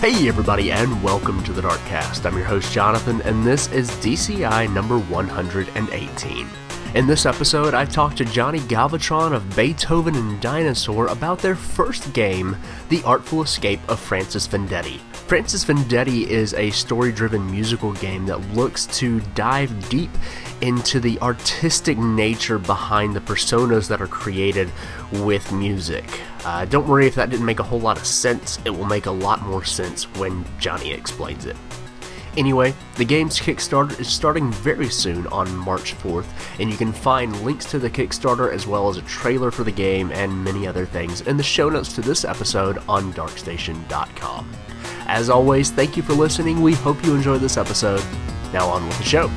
Hey, everybody, and welcome to the Darkcast. I'm your host, Jonathan, and this is DCI number 118. In this episode, I talked to Johnny Galvatron of Beethoven and Dinosaur about their first game, The Artful Escape of Francis Vendetti. Francis Vendetti is a story driven musical game that looks to dive deep into the artistic nature behind the personas that are created with music. Uh, don't worry if that didn't make a whole lot of sense, it will make a lot more sense when Johnny explains it. Anyway, the game's Kickstarter is starting very soon on March 4th, and you can find links to the Kickstarter as well as a trailer for the game and many other things in the show notes to this episode on darkstation.com. As always, thank you for listening. We hope you enjoyed this episode. Now on with the show.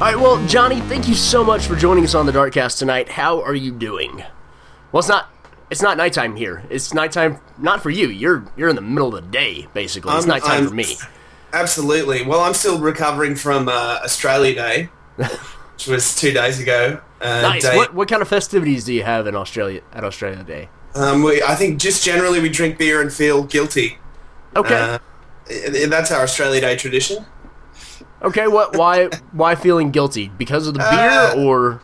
All right, well, Johnny, thank you so much for joining us on the Darkcast tonight. How are you doing? Well, it's not it's not nighttime here. It's nighttime not for you. You're you're in the middle of the day, basically. It's I'm- nighttime I'm- for me. Absolutely. Well, I'm still recovering from uh, Australia Day, which was two days ago. Uh, Nice. day- What what kind of festivities do you have in Australia at Australia Day? Um, we, I think just generally we drink beer and feel guilty. Okay. Uh, that's our Australia Day tradition. okay. What? Why? Why feeling guilty because of the beer Uh, or?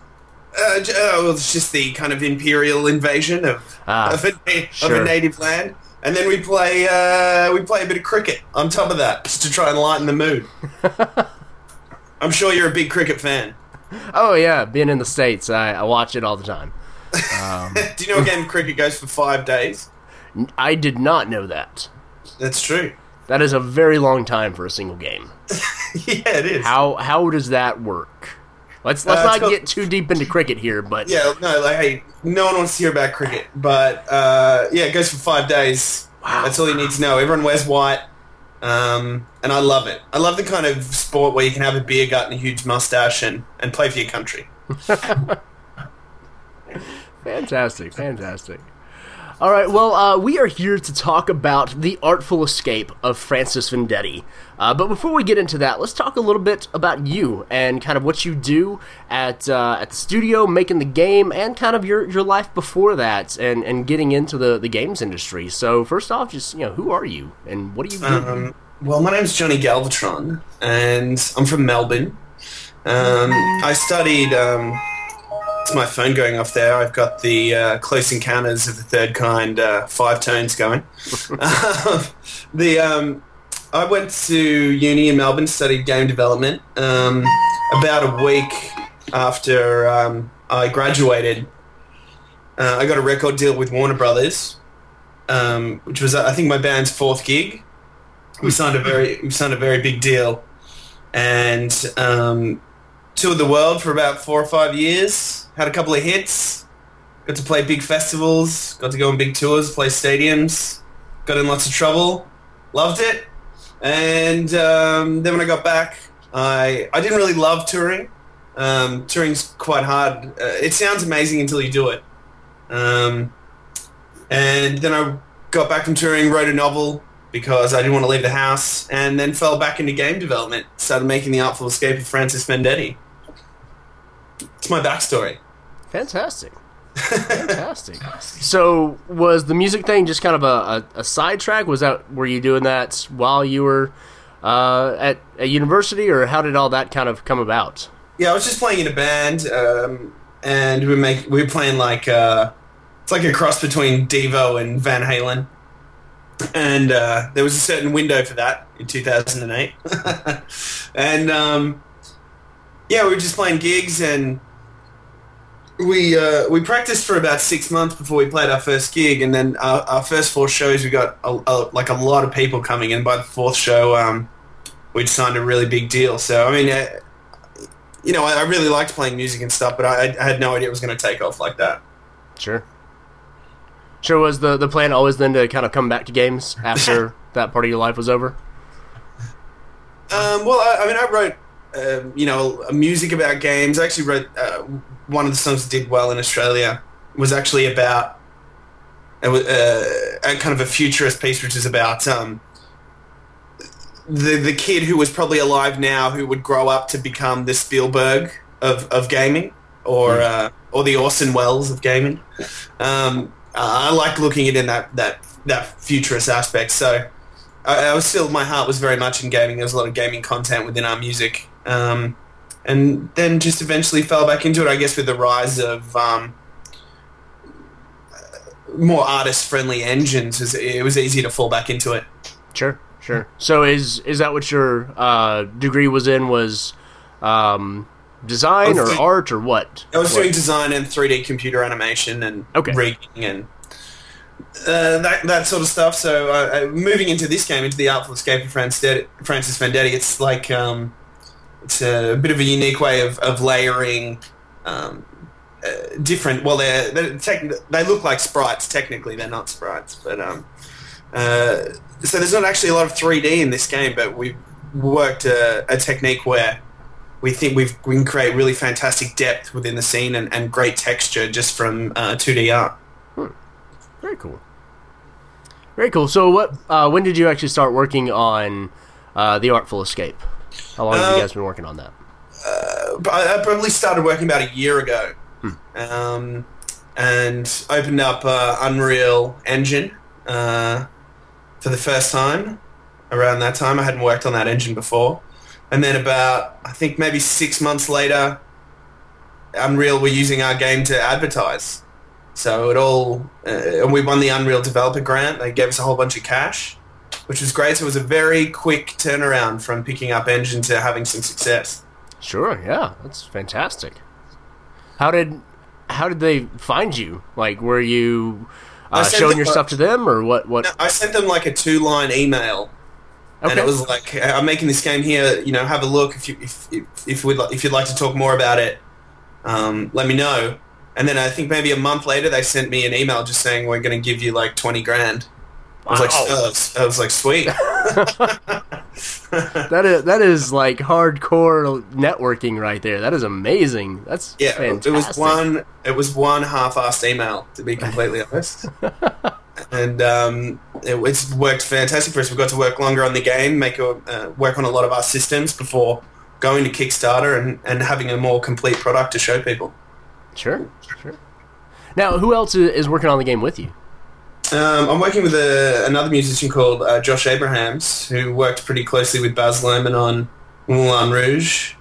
Uh, uh, it's just the kind of imperial invasion of, Ah, of, a, of sure. a native land. And then we play uh, we play a bit of cricket on top of that, just to try and lighten the mood. I'm sure you're a big cricket fan. Oh yeah, being in the states, I, I watch it all the time. Do you know a game of cricket goes for five days? I did not know that. That's true. That is a very long time for a single game. yeah, it is. How how does that work? Let's let's Uh, not get too deep into cricket here, but Yeah, no, like, hey, no one wants to hear about cricket, but uh, yeah, it goes for five days. Wow. That's all you need to know. Everyone wears white, um, and I love it. I love the kind of sport where you can have a beer gut and a huge mustache and, and play for your country. Fantastic, fantastic. All right, well, uh, we are here to talk about the artful escape of Francis Vendetti. Uh, but before we get into that, let's talk a little bit about you and kind of what you do at uh, at the studio, making the game, and kind of your, your life before that, and, and getting into the, the games industry. So first off, just you know, who are you and what do you do? Um, well, my name's Johnny Galvatron, and I'm from Melbourne. Um, I studied. Um, it's my phone going off there. I've got the uh, Close Encounters of the Third Kind uh, five tones going. Um, the um, I went to uni in Melbourne, studied game development. Um, about a week after um, I graduated, uh, I got a record deal with Warner Brothers, um, which was I think my band's fourth gig we signed a very we signed a very big deal, and um, toured the world for about four or five years. Had a couple of hits. Got to play big festivals. Got to go on big tours, play stadiums. Got in lots of trouble. Loved it. And um, then when I got back, I I didn't really love touring. Um, touring's quite hard. Uh, it sounds amazing until you do it. Um, and then I got back from touring, wrote a novel because I didn't want to leave the house, and then fell back into game development. Started making the Artful Escape of Francis Vendetti. It's my backstory. Fantastic. Fantastic. so, was the music thing just kind of a, a, a sidetrack? Was that were you doing that while you were uh, at a university, or how did all that kind of come about? Yeah, I was just playing in a band, um, and we were make we were playing like uh, it's like a cross between Devo and Van Halen. And uh, there was a certain window for that in 2008. and um, yeah, we were just playing gigs, and we uh, we practiced for about six months before we played our first gig. And then our, our first four shows, we got a, a, like a lot of people coming in. By the fourth show, um, we'd signed a really big deal. So I mean. Uh, you know, I, I really liked playing music and stuff, but I, I had no idea it was going to take off like that. Sure. Sure. Was the the plan always then to kind of come back to games after that part of your life was over? Um, well, I, I mean, I wrote, um, you know, music about games. I actually wrote uh, one of the songs that did well in Australia was actually about it was, uh, a kind of a futurist piece, which is about um, the the kid who was probably alive now who would grow up to become the Spielberg of, of gaming. or uh, or the Orson Welles of gaming. Um, I like looking at it in that that that futurist aspect. So I, I was still my heart was very much in gaming. There was a lot of gaming content within our music, um, and then just eventually fell back into it. I guess with the rise of um, more artist friendly engines, it was, easy to fall back into it. Sure, sure. So is is that what your uh, degree was in? Was um, design or doing- art or what? I was What? doing design and 3D computer animation and Okay. rigging and uh, that that sort of stuff. So uh, uh, moving into this game, into the Artful Escape of Francis Francis Vendetti, it's like um, it's a bit of a unique way of, of layering um, uh, different. Well, they're, they're tech, they look like sprites. Technically, they're not sprites, but um, uh, so there's not actually a lot of 3D in this game, but we've worked a, a technique where we think we've, we can create really fantastic depth within the scene and, and great texture just from uh, 2D art. Very cool. Very cool. So what? Uh, when did you actually start working on uh, the Artful Escape? How long have Uh, you guys been working on that? But I, probably started working about a year ago um, and opened up uh, Unreal Engine uh, for the first time around that time. I hadn't worked on that engine before. And then about, I think maybe six months later, Unreal were using our game to advertise. So it all, uh, and we won the Unreal Developer Grant. They gave us a whole bunch of cash, which was great. So it was a very quick turnaround from picking up engine to having some success. Sure. Yeah, that's fantastic. How did how did they find you? Like, were you uh, showing your stuff to them, or what? What? I sent them like a two-line email, and it was like, "I'm making this game here. You know, have a look. If you if if, if, we'd, li- if you'd like to talk more about it, um, let me know." And then I think maybe a month later, they sent me an email just saying we're going to give you like twenty grand. I was like, Wow. I was, I was like, sweet. That is that is like hardcore networking right there. That is amazing. That's Yeah, fantastic. it was one. It was one half-assed email, to be completely honest. and um, it, it's worked fantastic for us. We got to work longer on the game, make a, uh, work on a lot of our systems before going to Kickstarter and, and having a more complete product to show people. Sure, sure. Now, who else is working on the game with you? Um, I'm working with a, another musician called uh, Josh Abrahams, who worked pretty closely with Baz Luhrmann on Moulin Rouge.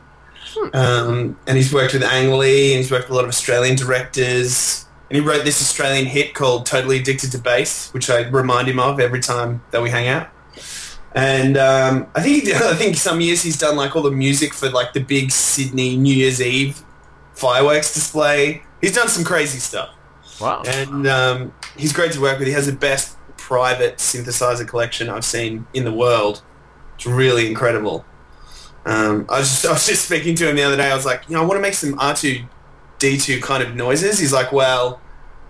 Um, and he's worked with Ang Lee, and he's worked with a lot of Australian directors. And he wrote this Australian hit called Totally Addicted to Bass, which I remind him of every time that we hang out. And um, I think I think some years he's done like all the music for like the big Sydney New Year's Eve fireworks display. He's done some crazy stuff Wow. and um, he's great to work with. He has the best private synthesizer collection I've seen in the world. It's really incredible. Um, I was just I was just speaking to him the other day. I was like, you know, I want to make some R two D two kind of noises. He's like, well,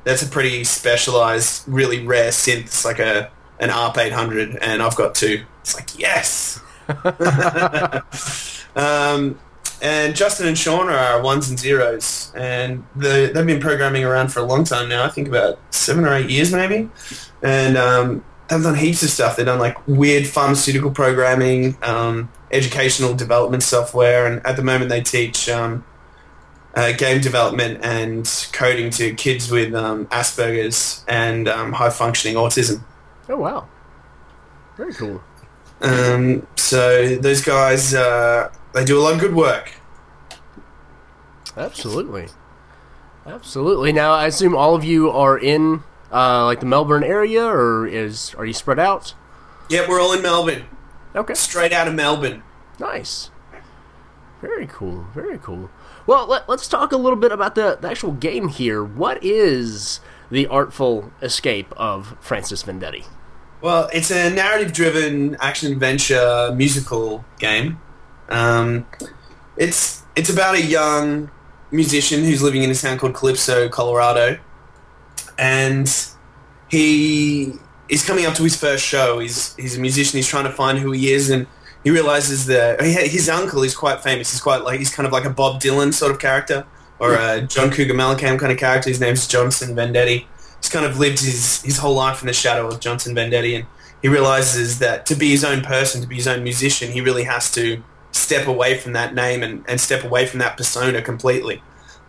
that's a pretty specialized, really rare synth. It's like a an ARP eight hundred, and I've got two. It's like yes. um, and Justin and Sean are our ones and zeros, and the, they've been programming around for a long time now. I think about seven or eight years, maybe. And um, they've done heaps of stuff. They've done like weird pharmaceutical programming, um, educational development software, and at the moment they teach um, uh, game development and coding to kids with um, Asperger's and um, high functioning autism. Oh wow. Very cool. Um, so those guys, uh, they do a lot of good work. Absolutely. Absolutely. Now, I assume all of you are in uh, like the Melbourne area, or is are you spread out? Yeah, we're all in Melbourne, Okay. straight out of Melbourne. Nice. Very cool. Very cool. Well, let, us talk a little bit about the, the actual game here. What is the artful escape of Francis Vendetti? Well, it's a narrative-driven action-adventure musical game. Um, it's it's about a young musician who's living in a town called Calypso, Colorado, and he is coming up to his first show. He's he's a musician. He's trying to find who he is, and he realizes that his uncle is quite famous. He's quite like he's kind of like a Bob Dylan sort of character, or a John Cougar Mellencamp kind of character. His name's Johnson Vendetti. He's kind of lived his his whole life in the shadow of Johnson Vendetti, and he realizes that to be his own person, to be his own musician, he really has to step away from that name and, and step away from that persona completely.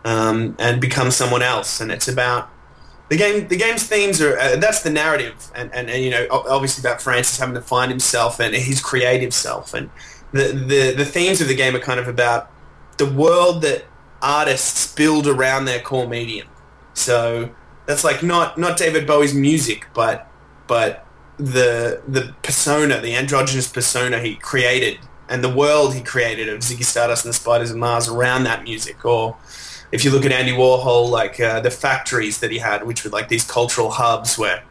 um, and become someone else. And it's about the game. The game's themes are uh, that's the narrative, and, and, and you know obviously about Francis having to find himself and his creative self, and the, the the themes of the game are kind of about the world that artists build around their core medium. So that's like not not David Bowie's music, but but the the persona, the androgynous persona he created, and the world he created of Ziggy Stardust and the Spiders of Mars around that music. Or if you look at Andy Warhol, like uh, the factories that he had, which were like these cultural hubs where,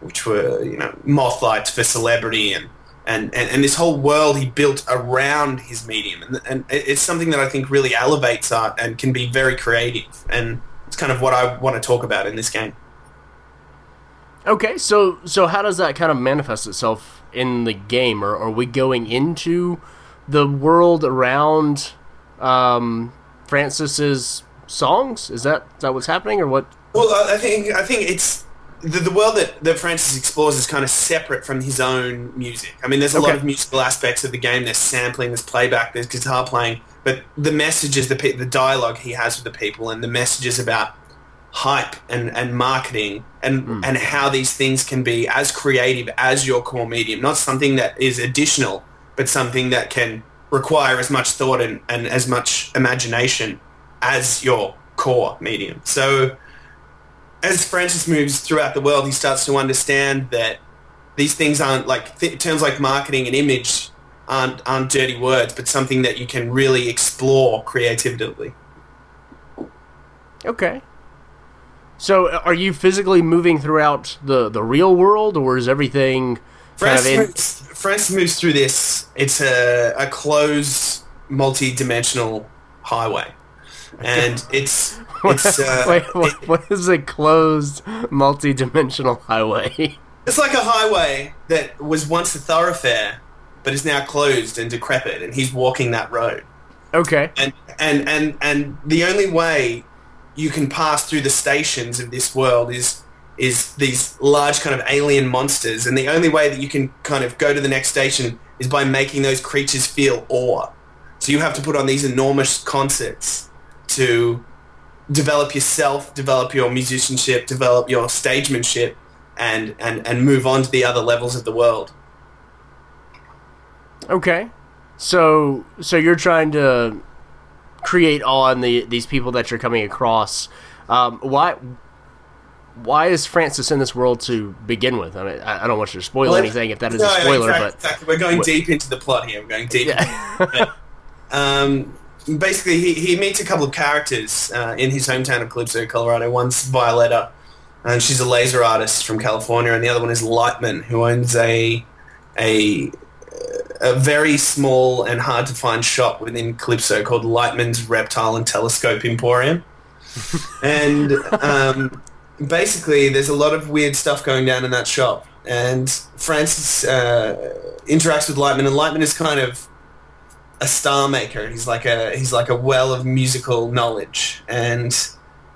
which were you know moth lights for celebrity and. And, and, and this whole world he built around his medium. And, and it's something that I think really elevates art and can be very creative. And it's kind of what I want to talk about in this game. Okay, so so how does that kind of manifest itself in the game? Or are we going into the world around um, Francis's songs? Is that is that what's happening, or what? Well, I think I think it's the, the world that, that Francis explores is kind of separate from his own music. I mean, there's a okay. lot of musical aspects of the game. There's sampling, there's playback, there's guitar playing, but the messages, the the dialogue he has with the people, and the messages about hype and, and marketing and mm. and how these things can be as creative as your core medium, not something that is additional, but something that can require as much thought and, and as much imagination as your core medium. So as Francis moves throughout the world, he starts to understand that these things aren't like th- terms like marketing and image aren't aren't dirty words, but something that you can really explore creatively. Okay. So, uh, are you physically moving throughout the the real world, or is everything France France moves through this. It's a a closed, multi-dimensional highway, and it's it's uh, wait, what, it, what is a closed, multi-dimensional highway? It's like a highway that was once a thoroughfare, but is now closed and decrepit, and he's walking that road. Okay. And and and and the only way you can pass through the stations of this world is is these large kind of alien monsters, and the only way that you can kind of go to the next station is by making those creatures feel awe. So you have to put on these enormous concerts to develop yourself, develop your musicianship, develop your stagemanship, and, and, and move on to the other levels of the world. Okay. So so you're trying to create on the these people that you're coming across. Um, why why is Francis in this world to begin with? I mean, I, I don't want you to spoil well, anything if that is no, a spoiler, exactly, but exactly. we're going what, deep into the plot here. We're going deep. Yeah. um, basically, he, he meets a couple of characters uh, in his hometown of Calypso, Colorado. One's Violetta, and she's a laser artist from California, and the other one is Lightman, who owns a a a very small and hard to find shop within Calypso called Lightman's Reptile and Telescope Emporium. and um, basically, there's a lot of weird stuff going down in that shop. And Francis uh, interacts with Lightman, and Lightman is kind of a star maker. He's like a he's like a well of musical knowledge, and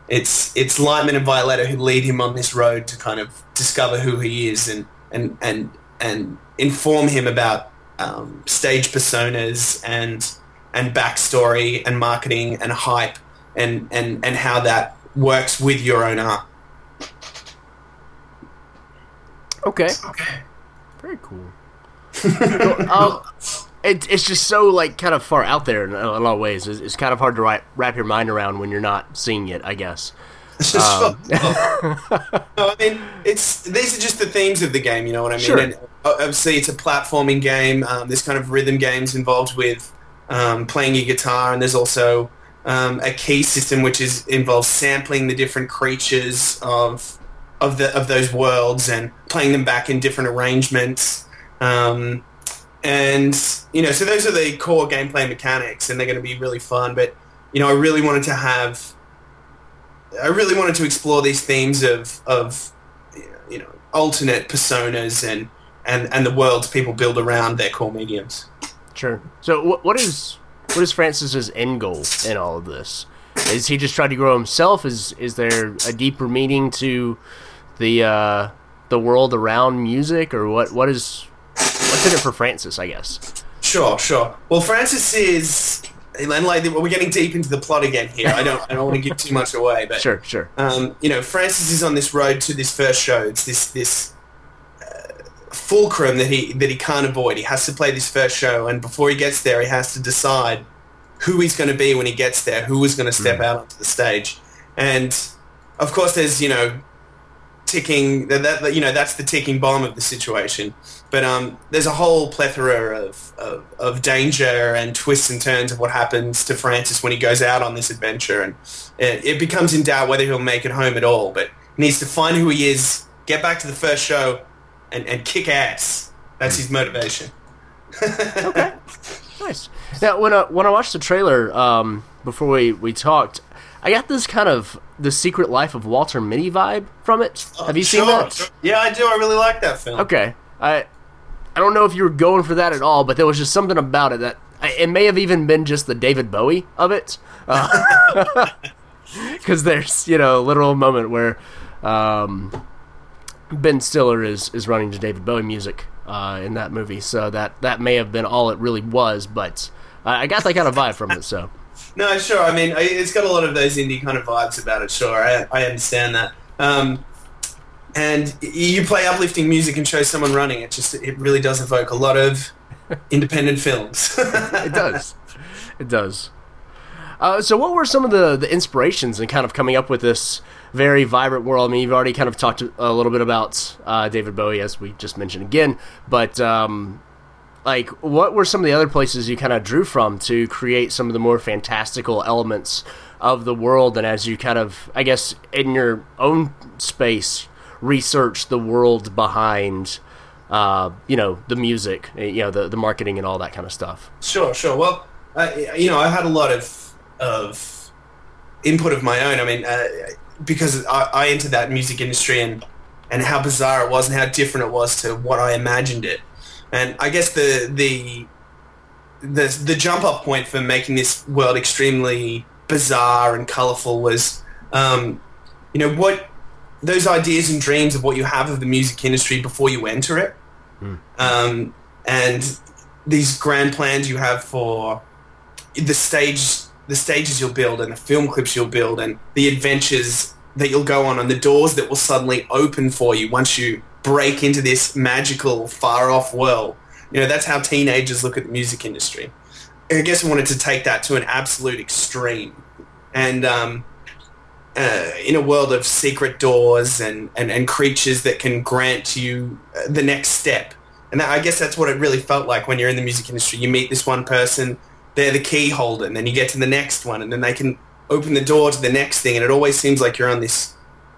it's it's Lightman and Violetta who lead him on this road to kind of discover who he is and and and and inform him about um, stage personas and and backstory and marketing and hype and, and, and how that works with your own art. Okay. Okay. Very cool. um, it, it's just so like kind of far out there in a lot of ways. It's, it's kind of hard to wrap, wrap your mind around when you're not seeing it. I guess. Um, no, I mean, it's these are just the themes of the game. You know what I mean? Sure. And obviously, it's a platforming game. Um, there's kind of rhythm games involved with um, playing your guitar, and there's also um, a key system which is involves sampling the different creatures of of the of those worlds and playing them back in different arrangements. Um, and you know, so those are the core gameplay mechanics, and they're going to be really fun. But you know, I really wanted to have I really wanted to explore these themes of of you know alternate personas and and and the worlds people build around their core mediums. Sure. So what is what is Francis's end goal in all of this? Is he just trying to grow himself? Is is there a deeper meaning to the uh, the world around music, or what? What is what's in it for Francis? I guess. Sure, sure. Well, Francis is and like we're getting deep into the plot again here. I don't I don't want to give too much away, but Sure, sure. um, you know, Francis is on this road to this first show. It's this this uh, fulcrum that he that he can't avoid. He has to play this first show, and before he gets there, he has to decide who he's going to be when he gets there. Who is going to step out onto the stage, and of course, there's you know ticking that, that you know that's the ticking bomb of the situation. But um, there's a whole plethora of, of, of danger and twists and turns of what happens to Francis when he goes out on this adventure, and it, it becomes in doubt whether he'll make it home at all. But he needs to find who he is, get back to the first show, and, and kick ass. That's his motivation. okay, nice. Now, when I when I watched the trailer um, before we we talked, I got this kind of the Secret Life of Walter Mitty vibe from it. Have you seen that? sure. Yeah, I do. I really like that film. Okay, I I don't know if you were going for that at all, but there was just something about it that it may have even been just the David Bowie of it, because there's you know a literal moment where um, Ben Stiller is is running to David Bowie music uh, in that movie, so that that may have been all it really was, but I I got that kind of vibe from it. So No, sure. I mean, I- it's got a lot of those indie kind of vibes about it. Sure, I, I understand that. Um, and you play uplifting music and show someone running. It just it really does evoke a lot of independent films. it does, it does. Uh, so, what were some of the, the inspirations in kind of coming up with this very vibrant world? I mean, you've already kind of talked a little bit about uh, David Bowie, as we just mentioned again, but um, like, what were some of the other places you kind of drew from to create some of the more fantastical elements of the world? And as you kind of, I guess, in your own space, research the world behind, uh, you know, the music, you know, the the marketing and all that kind of stuff. Sure, sure. Well, I, you know, I had a lot of of input of my own. I mean, uh, because I, I entered that music industry and and how bizarre it was and how different it was to what I imagined it. And I guess the the the the jump off point for making this world extremely bizarre and colorful was, um, you know, what those ideas and dreams of what you have of the music industry before you enter it, um, and these grand plans you have for the stage, the stages you'll build, and the film clips you'll build, and the adventures that you'll go on, and the doors that will suddenly open for you once you break into this magical, far off world. You know, that's how teenagers look at the music industry. I guess I wanted to take that to an absolute extreme, and um, uh, in a world of secret doors and, and, and creatures that can grant you uh, the next step. And that, I guess that's what it really felt like when you're in the music industry. You meet this one person, they're the key holder, and then you get to the next one, and then they can open the door to the next thing, and it always seems like you're on this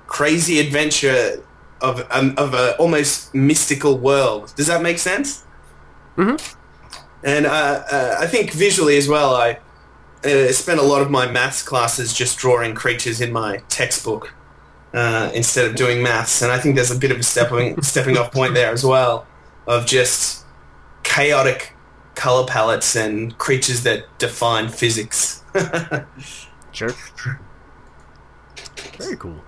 crazy adventure of, um, of a almost mystical world. Does that make sense? Mhm. And uh, uh, I think visually as well, I uh, spent a lot of my maths classes just drawing creatures in my textbook uh, instead of doing maths. And I think there's a bit of a stepping, stepping off point there as well of just chaotic color palettes and creatures that define physics. Sure. Very cool.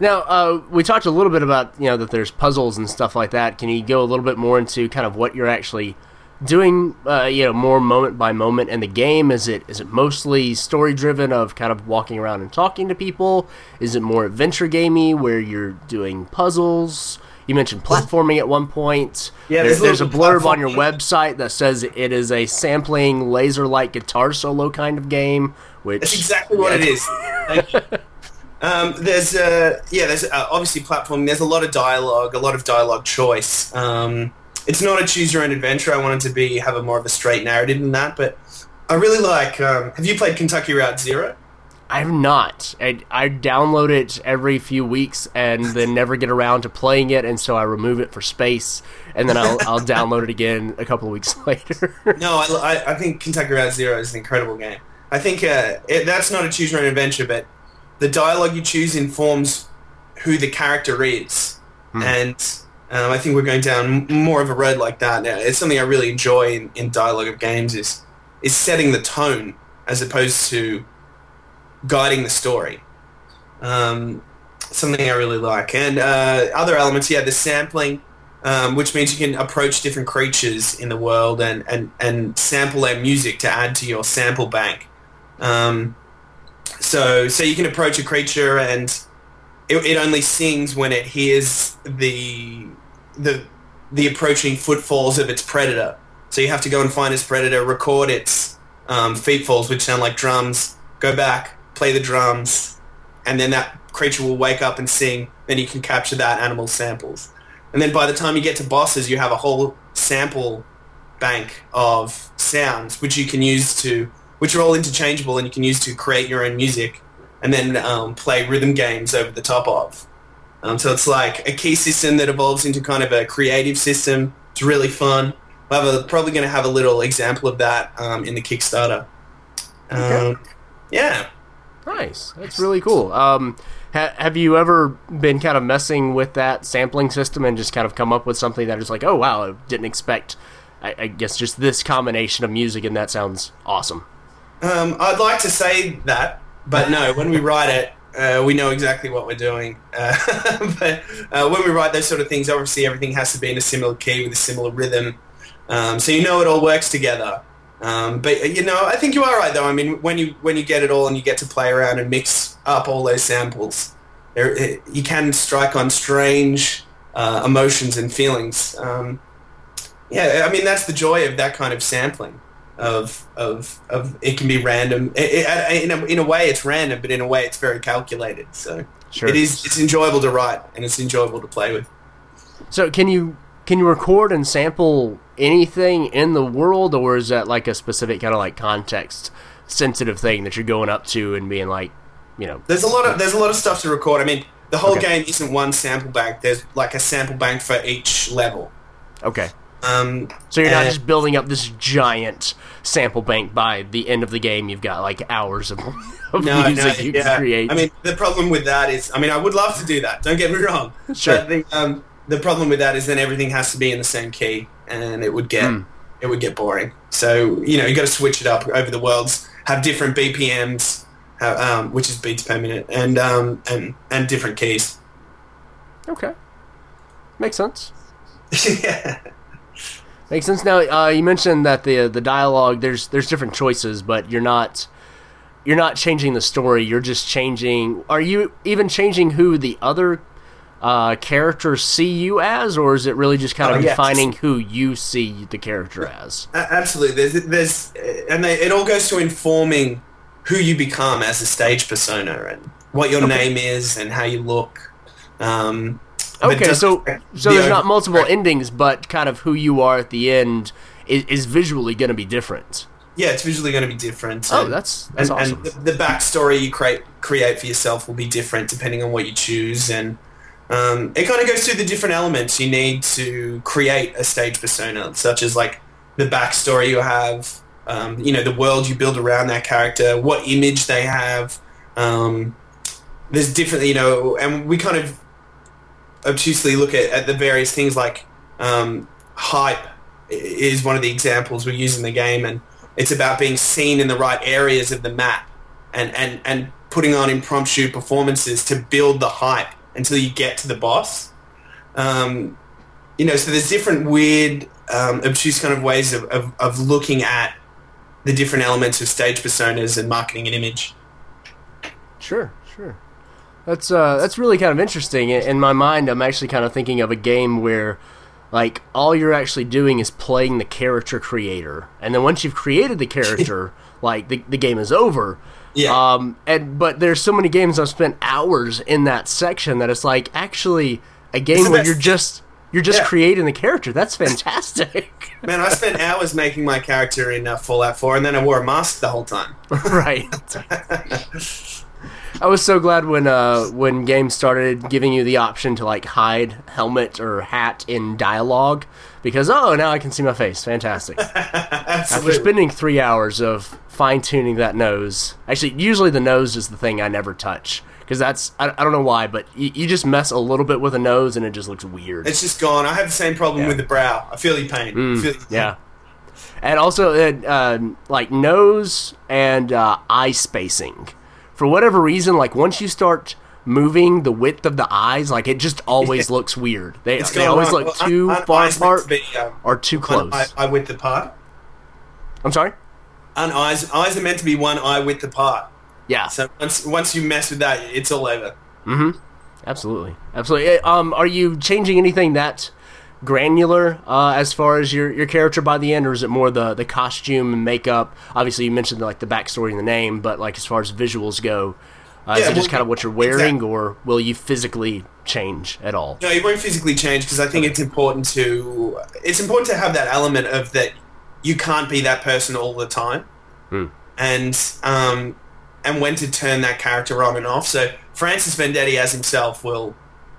Now, uh, we talked a little bit about you know that there's puzzles and stuff like that. Can you go a little bit more into kind of what you're actually doing? Uh, you know, more moment by moment in the game. Is it is it mostly story driven of kind of walking around and talking to people? Is it more adventure gamey where you're doing puzzles? You mentioned platforming at one point. Yeah, there's, there's there's a blurb on your website that says it is a sampling laser-like guitar solo kind of game. Which That's exactly what it is. You. Um, there's uh, yeah, there's uh, obviously platforming. There's a lot of dialogue, a lot of dialogue choice. Um, it's not a choose your own adventure. I wanted to be have a more of a straight narrative than that, but I really like. Um, have you played Kentucky Route Zero? I have not. I, I download it every few weeks and then never get around to playing it, and so I remove it for space, and then I'll, I'll download it again a couple of weeks later. No, I, I, I think Kentucky Route Zero is an incredible game. I think uh, it, that's not a choose your own adventure, but the dialogue you choose informs who the character is, and um, I think we're going down more of a road like that now. It's something I really enjoy in, in dialogue of games is is setting the tone as opposed to guiding the story. Um, something I really like, and uh, other elements. Yeah, the sampling. um, which means you can approach different creatures in the world and, and, and sample their music to add to your sample bank. Um, so so you can approach a creature and it, it only sings when it hears the the the approaching footfalls of its predator. So you have to go and find its predator, record its um, feetfalls, which sound like drums, go back, play the drums, and then that creature will wake up and sing. Then you can capture that animal's samples. And then by the time you get to bosses, you have a whole sample bank of sounds, which you can use to, which are all interchangeable and you can use to create your own music and then um, play rhythm games over the top of. Um, so it's like a key system that evolves into kind of a creative system. It's really fun. We're probably going to have a little example of that um, in the Kickstarter. Okay. Um, yeah. Nice. That's really cool. Um, ha- have you ever been kind of messing with that sampling system and just kind of come up with something that is like, oh wow, I didn't expect. I, I guess just this combination of music and that sounds awesome. Um, I'd like to say that, but no. When we write it, uh, we know exactly what we're doing. Uh, but uh, when we write those sort of things, obviously everything has to be in a similar key with a similar rhythm, um, so you know it all works together. Um, but uh, you know, I think you are right though. I mean, when you when you get it all and you get to play around and mix up all those samples, there, it, you can strike on strange uh, emotions and feelings. Um, yeah, I mean that's the joy of that kind of sampling. Of of of it can be random. It, it, in a, in a way, it's random, but in a way, it's very calculated. So Sure. it is. It's enjoyable to write and it's enjoyable to play with. So can you can you record and sample anything in the world, or is that like a specific kind of like context sensitive thing that you're going up to and being like, you know, There's a lot of there's a lot of stuff to record. I mean, the whole Okay. game isn't one sample bank. There's like a sample bank for each level. okay. Um, So you're not and- just building up this giant sample bank by the end of the game. You've got like hours of, of no, music no, you yeah. can create. I mean, the problem with that is, I mean, I would love to do that. Don't get me wrong. Sure. But the, um, the problem with that is then everything has to be in the same key, and it would get Hmm. it would get boring. So you know, you got to switch it up over the worlds, have different BPMs, have, um, which is beats per minute, and um, and and different keys. okay, makes sense. yeah. Makes sense. Now uh, you mentioned that the the dialogue there's there's different choices, but you're not you're not changing the story. You're just changing. Are you even changing who the other uh, characters see you as, or is it really just kind Oh, of yeah. defining who you see the character as? Absolutely. There's, there's, and they, it all goes to informing who you become as a stage persona and what your name is and how you look. Um, Okay, so so the there's not multiple endings, but kind of who you are at the end is, is visually going to be different. Yeah, it's visually going to be different. Oh, and- that's that's and, awesome. and the, the backstory you create create for yourself will be different depending on what you choose, and um, it kind of goes through the different elements you need to create a stage persona, such as like the backstory you have, um, you know, the world you build around that character, what image they have. Um, there's different, you know, and we kind of obtusely look at, at the various things like um, hype is one of the examples we use in the game, and it's about being seen in the right areas of the map and, and, and putting on impromptu performances to build the hype until you get to the boss. Um, you know, so there's different weird, um, obtuse kind of ways of, of, of looking at the different elements of stage personas and marketing an image. Sure, sure. That's uh, that's really kind of interesting. In in my mind, I'm actually kind of thinking of a game where, like, all you're actually doing is playing the character creator, and then once you've created the character, like the the game is over. Yeah. Um, and but there's so many games I've spent hours in that section that it's like actually a game where you're just you're just Yeah. creating the character. That's fantastic. Man, I spent hours making my character in uh, Fallout 4, and then I wore a mask the whole time. right. I was so glad when uh when games started giving you the option to like hide helmet or hat in dialogue because oh now I can see my face. Fantastic. After spending three hours of fine tuning that nose, actually usually the nose is the thing I never touch because that's I, I don't know why, but you, you just mess a little bit with a nose and it just looks weird. It's just gone. I have the same problem Yeah. with the brow. I feel your pain. I feel your Yeah. And also, uh, um, like nose and uh, eye spacing. For whatever reason, like once you start moving the width of the eyes, like it just always looks weird. They, they always look Well, too un- far apart be, um, or too close. Eye, eye width apart. I'm sorry. And eyes eyes are meant to be one eye width apart. Yeah. So once once you mess with that, it's all over. Mm-hmm. Absolutely, absolutely. Eh, Um, are you changing anything that granular uh, as far as your, your character by the end, or is it more the the costume and makeup? Obviously, you mentioned like the backstory and the name, but like as far as visuals go, uh, is Yeah, it just well, kind of what you're wearing, exactly. or will you physically change at all? No, you won't physically change because I think it's important to it's important to have that element of that you can't be that person all the time, and um, and when to turn that character on and off. So Francis Vendetti as himself will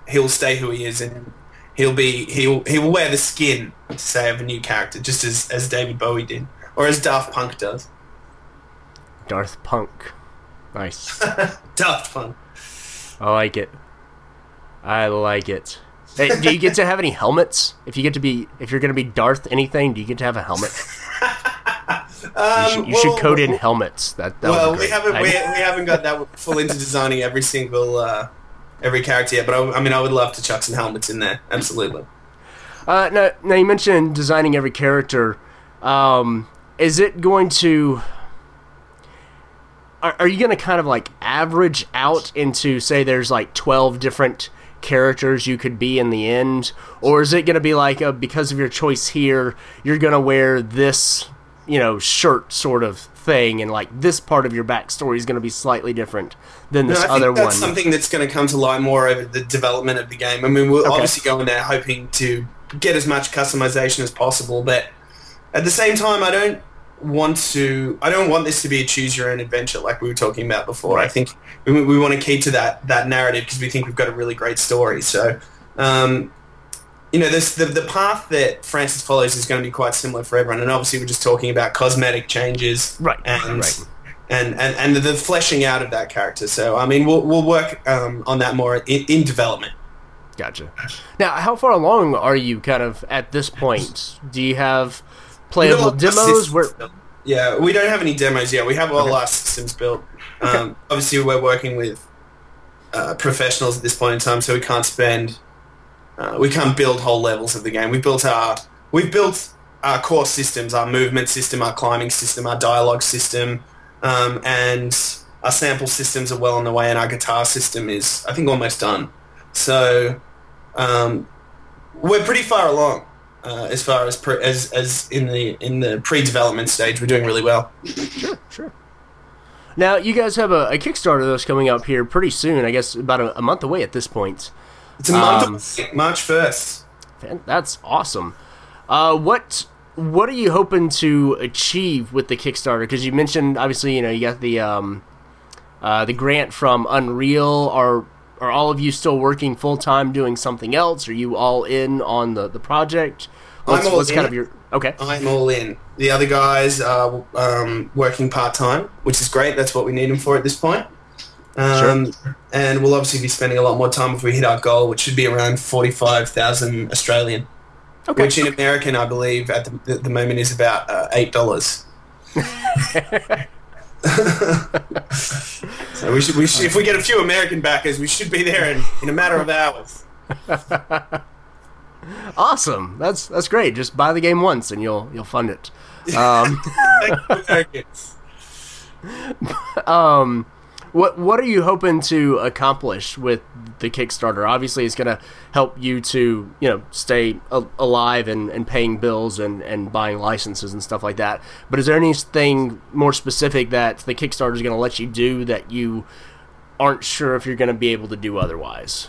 he'll stay who he is and he'll be he'll he will wear the skin to say of a new character just as as David Bowie did or as Daft Punk does. Darth Punk, nice. Daft Punk. I like it. I like it. Hey, do you get to have any helmets? If you get to be, if you're going to be Darth anything, do you get to have a helmet? You should, you should code in helmets. That, that Um, well, we haven't we, we haven't got that full into designing every single uh, every character yet. But I, I mean, I would love to chuck some helmets in there. Absolutely. Uh, now, now you mentioned designing every character. Um, is it going to? Are, are you going to kind of like average out into say there's like twelve different characters you could be in the end, or is it going to be like uh because of your choice here, you're going to wear this, you know, shirt sort of thing, and like this part of your backstory is going to be slightly different than No, this think other that's one? something that's going to come to light more over the development of the game. I mean, we'll Okay. obviously going there hoping to get as much customization as possible, but at the same time, I don't want to. I don't want this to be a choose your own adventure like we were talking about before. I think we, we want to keep to that that narrative because we think we've got a really great story. So. Um, you know, this the, the path that Francis follows is going to be quite similar for everyone, and obviously we're just talking about cosmetic changes, Right, And right. and, and and the fleshing out of that character. So I mean, we'll we'll work um, on that more in, in development. Gotcha. Now, how far along are you kind of at this point? Do you have playable demos? Where. Yeah, we don't have any demos yet. We have all Okay. our systems built. Um, obviously, we're working with uh, professionals at this point in time, so we can't spend, uh, we can't build whole levels of the game. We've built our, we've built our core systems, our movement system, our climbing system, our dialogue system, um, and our sample systems are well on the way, and our guitar system is, I think, almost done. So um, we're pretty far along. Uh, as far as pre- as as in the in the pre-development stage, we're doing really well. sure. Now, you guys have a, a Kickstarter that's coming up here pretty soon. I guess about a, a month away at this point. It's month, Um, March first. That's awesome. Uh, what what are you hoping to achieve with the Kickstarter? Because you mentioned obviously, you know, you got the um, uh, the grant from Unreal. Are are all of you still working full time doing something else? Are you all in on the the project? What's, all what's kind in. of your okay? I'm all in. The other guys are um, working part time, which is great. That's what we need them for at this point. Um, And we'll obviously be spending a lot more time if we hit our goal, which should be around forty-five thousand Australian, Okay. which in American, I believe, at the, the moment is about uh, eight dollars. so we should, we should, if we get a few American backers, we should be there in, in a matter of hours. Awesome. That's that's great. Just buy the game once and you'll you'll fund it. Um, Thank you, Americans. um, what what are you hoping to accomplish with the Kickstarter? Obviously, it's going to help you to you know stay a- alive and, and paying bills and, and buying licenses and stuff like that. But is there anything more specific that the Kickstarter is going to let you do that you aren't sure if you're going to be able to do otherwise?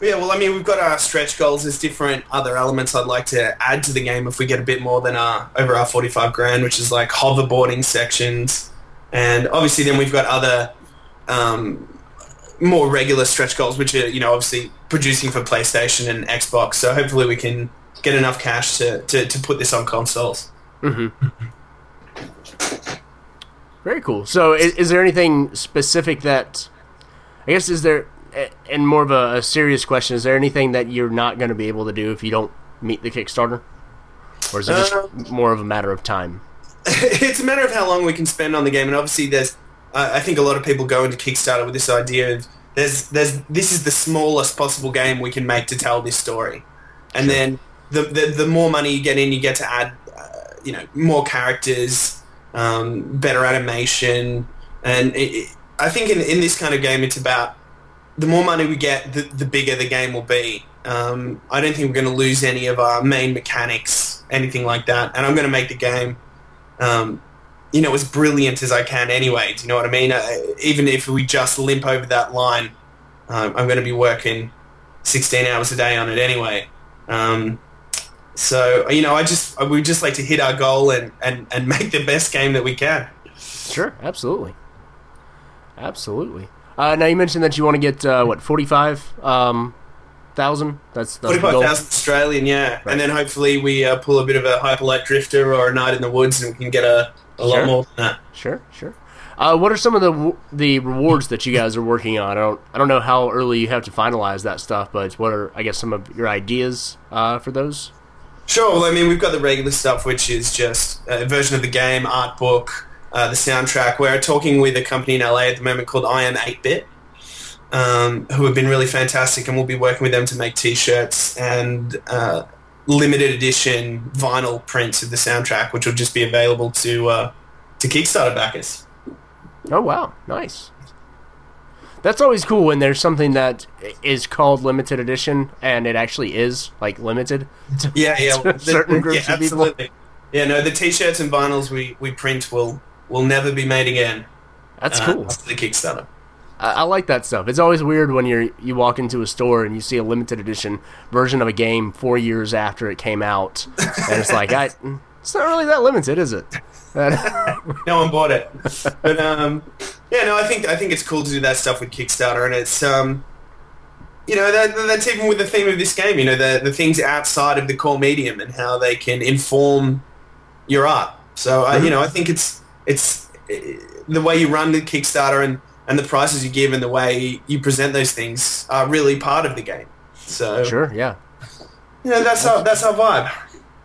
Yeah, well, I mean, we've got our stretch goals. There's different other elements I'd like to add to the game if we get a bit more than our over our 45 grand, which is like hoverboarding sections, and obviously then we've got other um, more regular stretch goals, which are you know obviously producing for PlayStation and Xbox. So hopefully we can get enough cash to, to, to put this on consoles. Very cool. So, is, is there anything specific that I guess is there? And more of a, a serious question: Is there anything that you're not going to be able to do if you don't meet the Kickstarter, or is it just Um, more of a matter of time? it's a matter of how long we can spend on the game, and obviously there's. I I think a lot of people go into Kickstarter with this idea of there's there's this is the smallest possible game we can make to tell this story, and sure. then the, the the more money you get in, you get to add, uh, you know, more characters, um, better animation, and it, it, I think in in this kind of game, it's about the more money we get, the, the bigger the game will be. Um, I don't think we're going to lose any of our main mechanics, anything like that, and I'm going to make the game um, you know, as brilliant as I can anyway. Do you know what I mean? Uh, even if we just limp over that line, um, I'm going to be working 16 hours a day on it anyway. Um, so, you know, I just, we just like to hit our goal and, and, and make the best game that we can. Sure, absolutely. Absolutely. Uh, now you mentioned that you want to get uh, what forty five um, thousand. That's, forty five thousand Australian, yeah. Right. And then hopefully we uh, pull a bit of a hyperlight drifter or a night in the woods, and we can get a a sure. lot more than that. Sure, sure. Uh, what are some of the the rewards that you guys are working on? I don't I don't know how early you have to finalize that stuff, but what are I guess some of your ideas uh, for those? Sure. Well, I mean, we've got the regular stuff, which is just a version of the game, art book, uh, the soundtrack. We're talking with a company in LA at the moment called I Am 8-Bit, um, who have been really fantastic, and we'll be working with them to make T-shirts and uh, limited edition vinyl prints of the soundtrack, which will just be available to uh, to Kickstarter backers. Oh wow, nice. That's always cool when there's something that is called limited edition and it actually is like limited. To, yeah, yeah, to certain groups yeah, of absolutely. people. Yeah, no, the t-shirts and vinyls we, we print will will never be made again. That's uh, cool. After the Kickstarter. I, I, like that stuff. It's always weird when you you walk into a store and you see a limited edition version of a game four years after it came out, and it's like, I, it's not really that limited, is it? no one bought it, but um, yeah, no, I think I think it's cool to do that stuff with Kickstarter, and it's um, you know, that, that's even with the theme of this game. You know, the the things outside of the core medium and how they can inform your art. So, mm-hmm. you know, I think it's it's the way you run the Kickstarter and and the prices you give and the way you present those things are really part of the game. So sure, yeah, know that's our that's our vibe.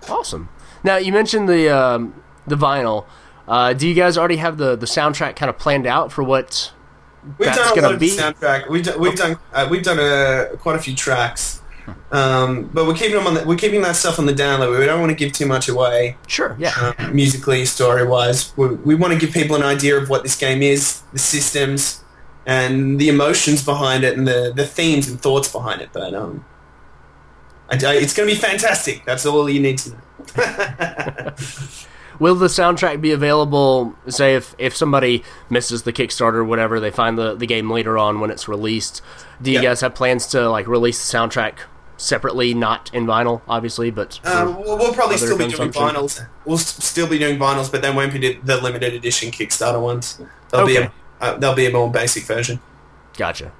Awesome. Now you mentioned the um, the vinyl. Uh, do you guys already have the, the soundtrack kind of planned out for what we've that's lot of be? soundtrack. We've done, we've done uh, we've done a, quite a few tracks. Um, but we're keeping them on. The, we're keeping that stuff on the download. We don't want to give too much away. Sure. Yeah. Um, musically, story wise, we, we want to give people an idea of what this game is, the systems, and the emotions behind it, and the, the themes and thoughts behind it. But um, I, I, it's going to be fantastic. That's all you need to know. Will the soundtrack be available? Say if, if somebody misses the Kickstarter or whatever, they find the, the game later on when it's released. Do you yep. guys have plans to like release the soundtrack separately, not in vinyl, obviously, but um, we'll, we'll, probably still be doing vinyls. We'll still be doing vinyls, but then won't be the limited edition Kickstarter ones. They'll okay. be a, uh, they'll be a more basic version. Gotcha.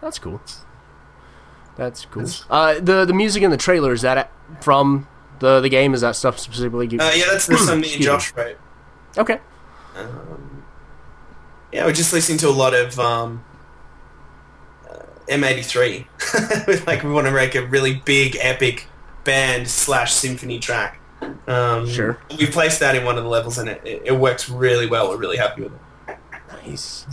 That's cool. That's cool. Uh, the the music in the trailer is that from the the game? Is that stuff specifically? Uh, yeah, that's the song and Josh wrote. Okay. Um, yeah, we're just listening to a lot of um, M83. like we want to make a really big, epic band slash symphony track. Um, sure. We placed that in one of the levels, and it, it, it, works really well. We're really happy with it. Nice.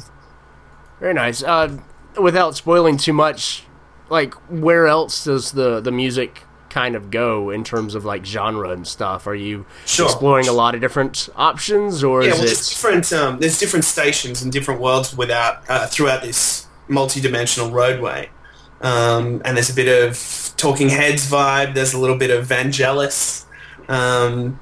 Very nice. Uh, without spoiling too much, like where else does the the music kind of go in terms of like genre and stuff? Are you sure. exploring a lot of different options, or yeah, is well, it there's different? Um, there's different stations and different worlds without uh, throughout this multi-dimensional roadway. Um, and there's a bit of Talking Heads vibe. There's a little bit of Vangelis. Um,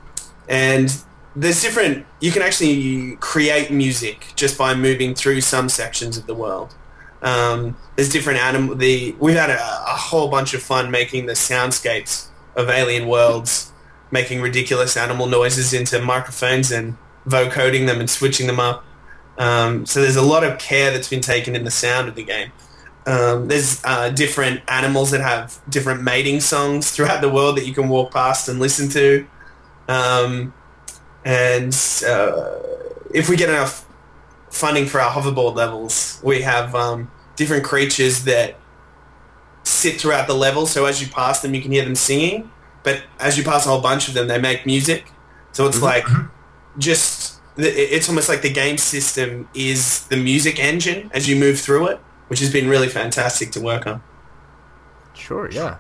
and there's different... You can actually create music just by moving through some sections of the world. Um, there's different animal... The We've had a, a whole bunch of fun making the soundscapes of alien worlds, making ridiculous animal noises into microphones and vocoding them and switching them up. Um, so there's a lot of care that's been taken in the sound of the game. Um, there's uh, different animals that have different mating songs throughout the world that you can walk past and listen to. Um, and uh, if we get enough funding for our hoverboard levels, we have um, different creatures that sit throughout the level. So as you pass them, you can hear them singing. But as you pass a whole bunch of them, they make music. So it's mm-hmm. like just it's almost like the game system is the music engine as you move through it which has been really fantastic to work on. Sure, yeah.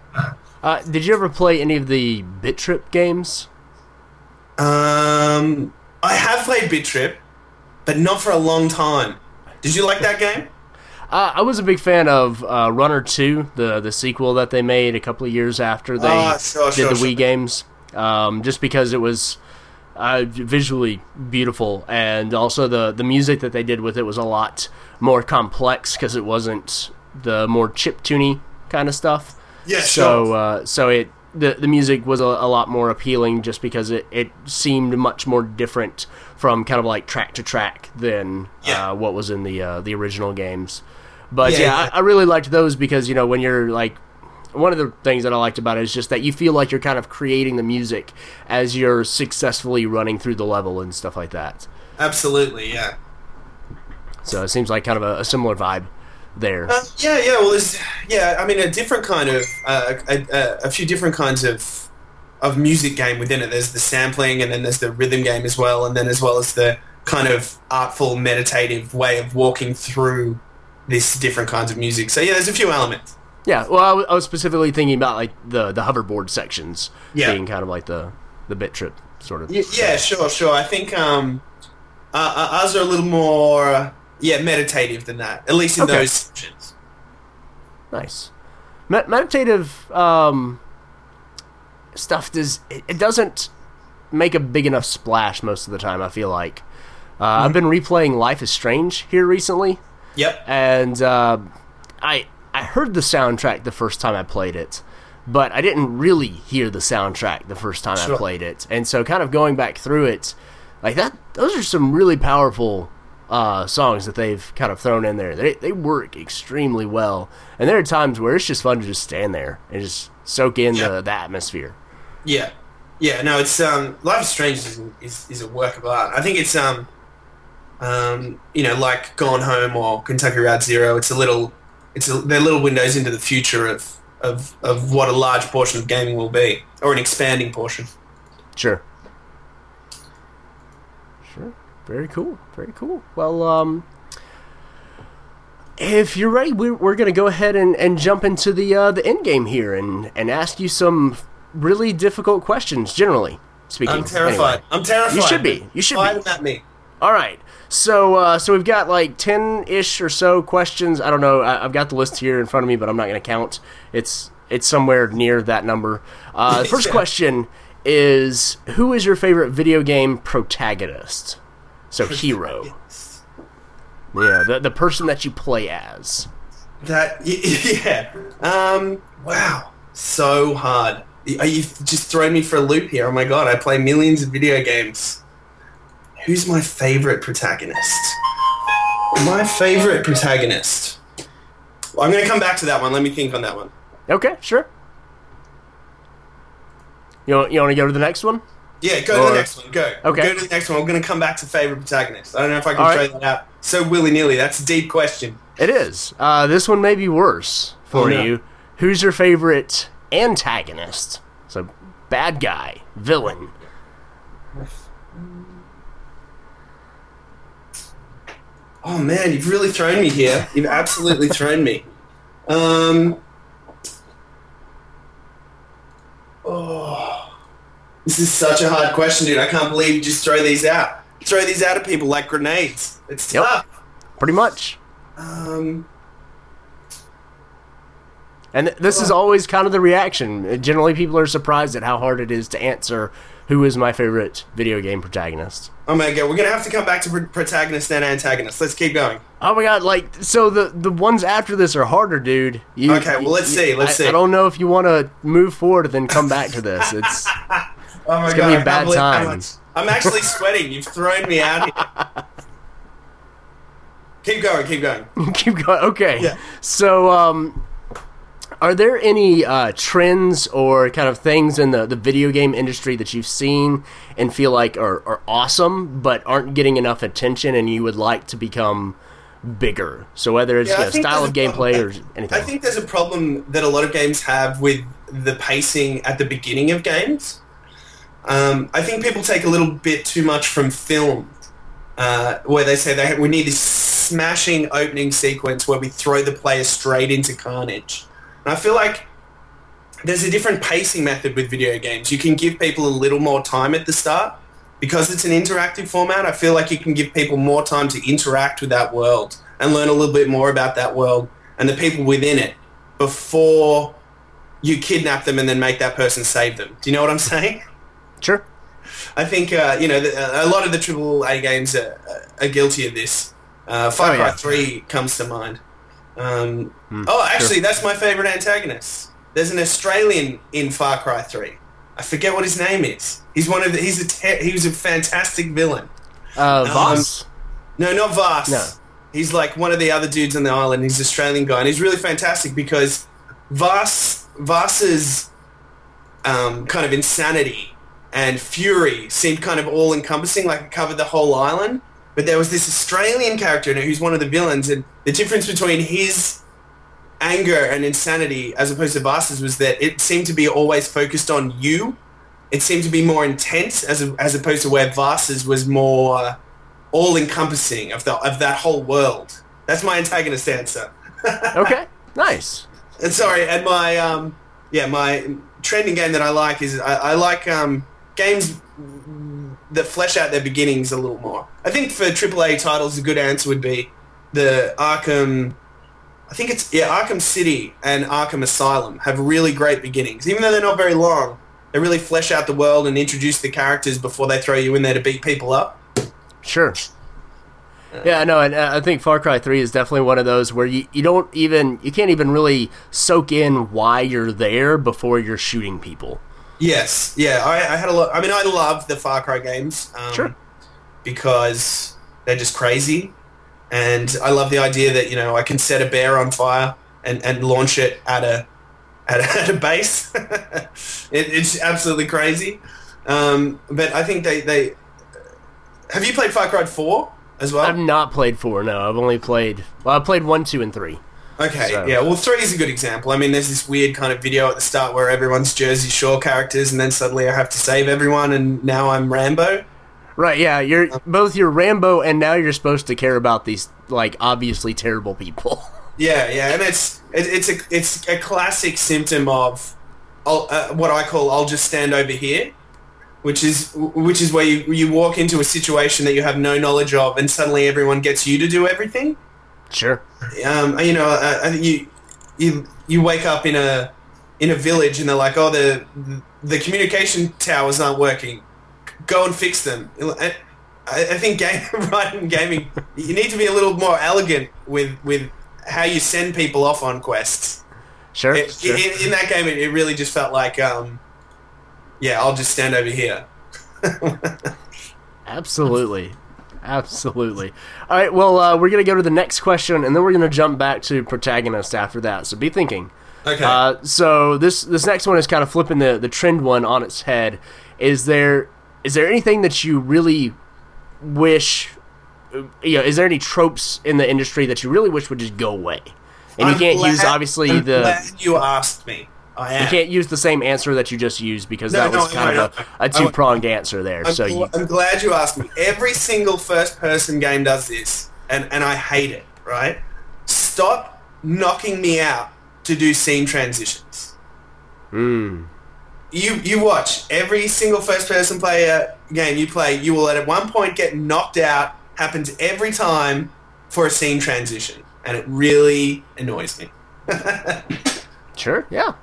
Uh, did you ever play any of the Bit Trip games? Um, I have played Bit Trip, but not for a long time. Did you like that game? Uh, I was a big fan of uh, Runner Two, the the sequel that they made a couple of years after they Ah, sure, did sure, the sure. Wii games, um, just because it was uh, visually beautiful, and also the the music that they did with it was a lot more complex because it wasn't the more chip tuney kind of stuff. Yeah, So sure. uh, so it the the music was a, a lot more appealing just because it, it seemed much more different from kind of like track to track than Yeah. uh, what was in the uh, the original games. But Yeah, yeah, yeah. I, I really liked those because you know when you're like one of the things that I liked about it is just that you feel like you're kind of creating the music as you're successfully running through the level and stuff like that. Absolutely, yeah. So it seems like kind of a, a similar vibe there. Uh, yeah, yeah. Well, there's yeah. I mean, a different kind of uh, a, a, a few different kinds of of music game within it. There's the sampling, and then there's the rhythm game as well, and then as well as the kind of artful, meditative way of walking through this different kinds of music. So yeah, there's a few elements. Yeah, well, I w- I was specifically thinking about like the the hoverboard sections Yeah. being kind of like the the bit trip sort of. Y- yeah, sure, sure. I think um, uh, uh, ours are a little more uh, yeah meditative than that. At least in Okay. those sections. Nice. Me- meditative um, stuff does it, it doesn't make a big enough splash most of the time. I feel like uh, I've been replaying Life is Strange here recently, Yep. and uh, I I heard the soundtrack the first time I played it, but I didn't really hear the soundtrack the first time I played it, and so kind of going back through it, like that, those are some really powerful uh, songs that they've kind of thrown in there. They they work extremely well, and there are times where it's just fun to just stand there and just soak in Yeah. the, the atmosphere. Yeah, yeah. No, it's um, Life is Strange is, is is a work of art. I think it's um, um, you know, like Gone Home or Kentucky Route Zero. It's a little, it's a, they're little windows into the future of of of what a large portion of gaming will be, or an expanding portion. Sure. Sure. Very cool. Very cool. Well, um, if you're ready, we're, we're going to go ahead and, and jump into the uh, the end game here and, and ask you some really difficult questions. Generally speaking, I'm terrified. Anyway. I'm terrified. You should be. You should Fire be. at me. All right. So uh, so we've got like ten ish or so questions. I don't know. I, I've got the list here in front of me, but I'm not going to count. It's it's somewhere near that number. Uh, the first Yeah. question is Who is your favorite video game protagonist? So hero. Yeah, the the person that you play as. That yeah. Um. Wow. So hard. Y- You've just thrown me for a loop here. Oh my god! I play millions of video games. Who's my favorite protagonist? My favorite protagonist. Well, I'm going to come back to that one. Let me think on that one. Okay, sure. You want, you want to go to the next one? Yeah, go to the next one. Go. Okay. Go to the next one. I'm going to come back to favorite protagonist. I don't know if I can All throw right. that out so willy nilly. That's a deep question. It is. Uh, this one may be worse for Oh, no. you. Who's your favorite antagonist? So, bad guy, villain. Oh man, you've really thrown me here. You've absolutely thrown me. Um. Oh, this is such a hard question, dude. I can't believe you just throw these out. Throw these out at people like grenades. It's Yep. tough. Pretty much. Um. And th- this is always kind of the reaction. Generally, people are surprised at how hard it is to answer who is my favorite video game protagonist. Oh my god, we're gonna have to come back to pro- protagonist and antagonist. Let's keep going. Oh my god! Like, so the the ones after this are harder, dude. You, Okay, well, let's see, let's I, see. I don't know if you want to move forward and then come back to this. It's Oh my It's gonna be a can't bad believe time. much- I'm actually sweating. You've thrown me out here. keep going, keep going. keep going. Okay. Yeah. So, um, are there any uh, trends or kind of things in the, the video game industry that you've seen and feel like are, are awesome but aren't getting enough attention and you would like to become bigger? So whether it's Yeah, you know, style of gameplay or anything. I think there's a problem that a lot of games have with the pacing at the beginning of games. Um, I think people take a little bit too much from film, uh, where they say they we need this smashing opening sequence where we throw the player straight into carnage. And I feel like there's a different pacing method with video games. You can give people a little more time at the start. Because it's an interactive format, I feel like you can give people more time to interact with that world and learn a little bit more about that world and the people within it before you kidnap them and then make that person save them. Do you know what I'm saying? Sure. I think uh, you know the, a lot of the triple A games are, are guilty of this. Uh, Far Oh, Cry yeah. Three comes to mind. Um, Hmm, oh, actually, that's my favorite antagonist. There's an Australian in Far Cry Three. I forget what his name is. He's one of the. He's a. Te- he was a fantastic villain. Uh, Vaas. No, not Vaas. No. He's like one of the other dudes on the island. He's an Australian guy, and he's really fantastic because Vaas Vaas's um, kind of insanity and fury seemed kind of all encompassing, like it covered the whole island. But there was this Australian character in it who's one of the villains, and the difference between his anger and insanity as opposed to Vaas's was that it seemed to be always focused on you. It seemed to be more intense as as opposed to where Vaas's was more all encompassing of the of that whole world. That's my antagonist answer. okay. Nice. And sorry, and my um, yeah, my trending game that I like is I, I like um, games that flesh out their beginnings a little more. I think for AAA titles, a good answer would be the Arkham. I think it's yeah, Arkham City and Arkham Asylum have really great beginnings, even though they're not very long. They really flesh out the world and introduce the characters before they throw you in there to beat people up. Sure. Yeah, no, and uh, I think Far Cry 3 is definitely one of those where you, you don't even, you can't even really soak in why you're there before you're shooting people. Yes, yeah, I, I had a lot. I mean, I love the Far Cry games. Um, Sure. Because they're just crazy, and I love the idea that you know I can set a bear on fire and, and launch it at a at a, at a base. it, it's absolutely crazy. Um, but I think they they have you played Far Cry Four as well? I've not played 4, no. I've only played, well, I played 1, 2, and 3. Okay, So- yeah. Well, three is a good example. I mean, there's this weird kind of video at the start where everyone's Jersey Shore characters, and then suddenly I have to save everyone, and now I'm Rambo. Right, yeah, you're both you're Rambo and now you're supposed to care about these, like, obviously terrible people. Yeah, yeah, and it's it, it's a it's a classic symptom of I'll, uh, what I call I'll just stand over here, which is which is where you you walk into a situation that you have no knowledge of, and suddenly everyone gets you to do everything. Sure. Um, you know, uh, I think you you you wake up in a in a village and they're like, oh, the the communication towers aren't working. Go and fix them. I, I think game writing gaming, you need to be a little more elegant with with how you send people off on quests. Sure. It, sure. in, in that game, it, it really just felt like, um, yeah, I'll just stand over here. Absolutely. Absolutely. All right, well, uh, we're going to go to the next question, and then we're going to jump back to protagonist after that. So be thinking. Okay. Uh, so this this next one is kind of flipping the, the trend one on its head. Is there is there anything that you really wish? uh, You know, is there any tropes in the industry that you really wish would just go away? And you I'm can't use obviously the you asked me. I am. you can't use the same answer that you just used because No, that was no, kind no, of a, a two pronged answer there. I'm, so gl- you I'm glad you asked me. Every single first-person game does this, and, and I hate it, right? Stop knocking me out to do scene transitions. mm, You you watch every single first-person player game you play, you will at one point get knocked out. Happens every time for a scene transition, and it really annoys me. sure, yeah,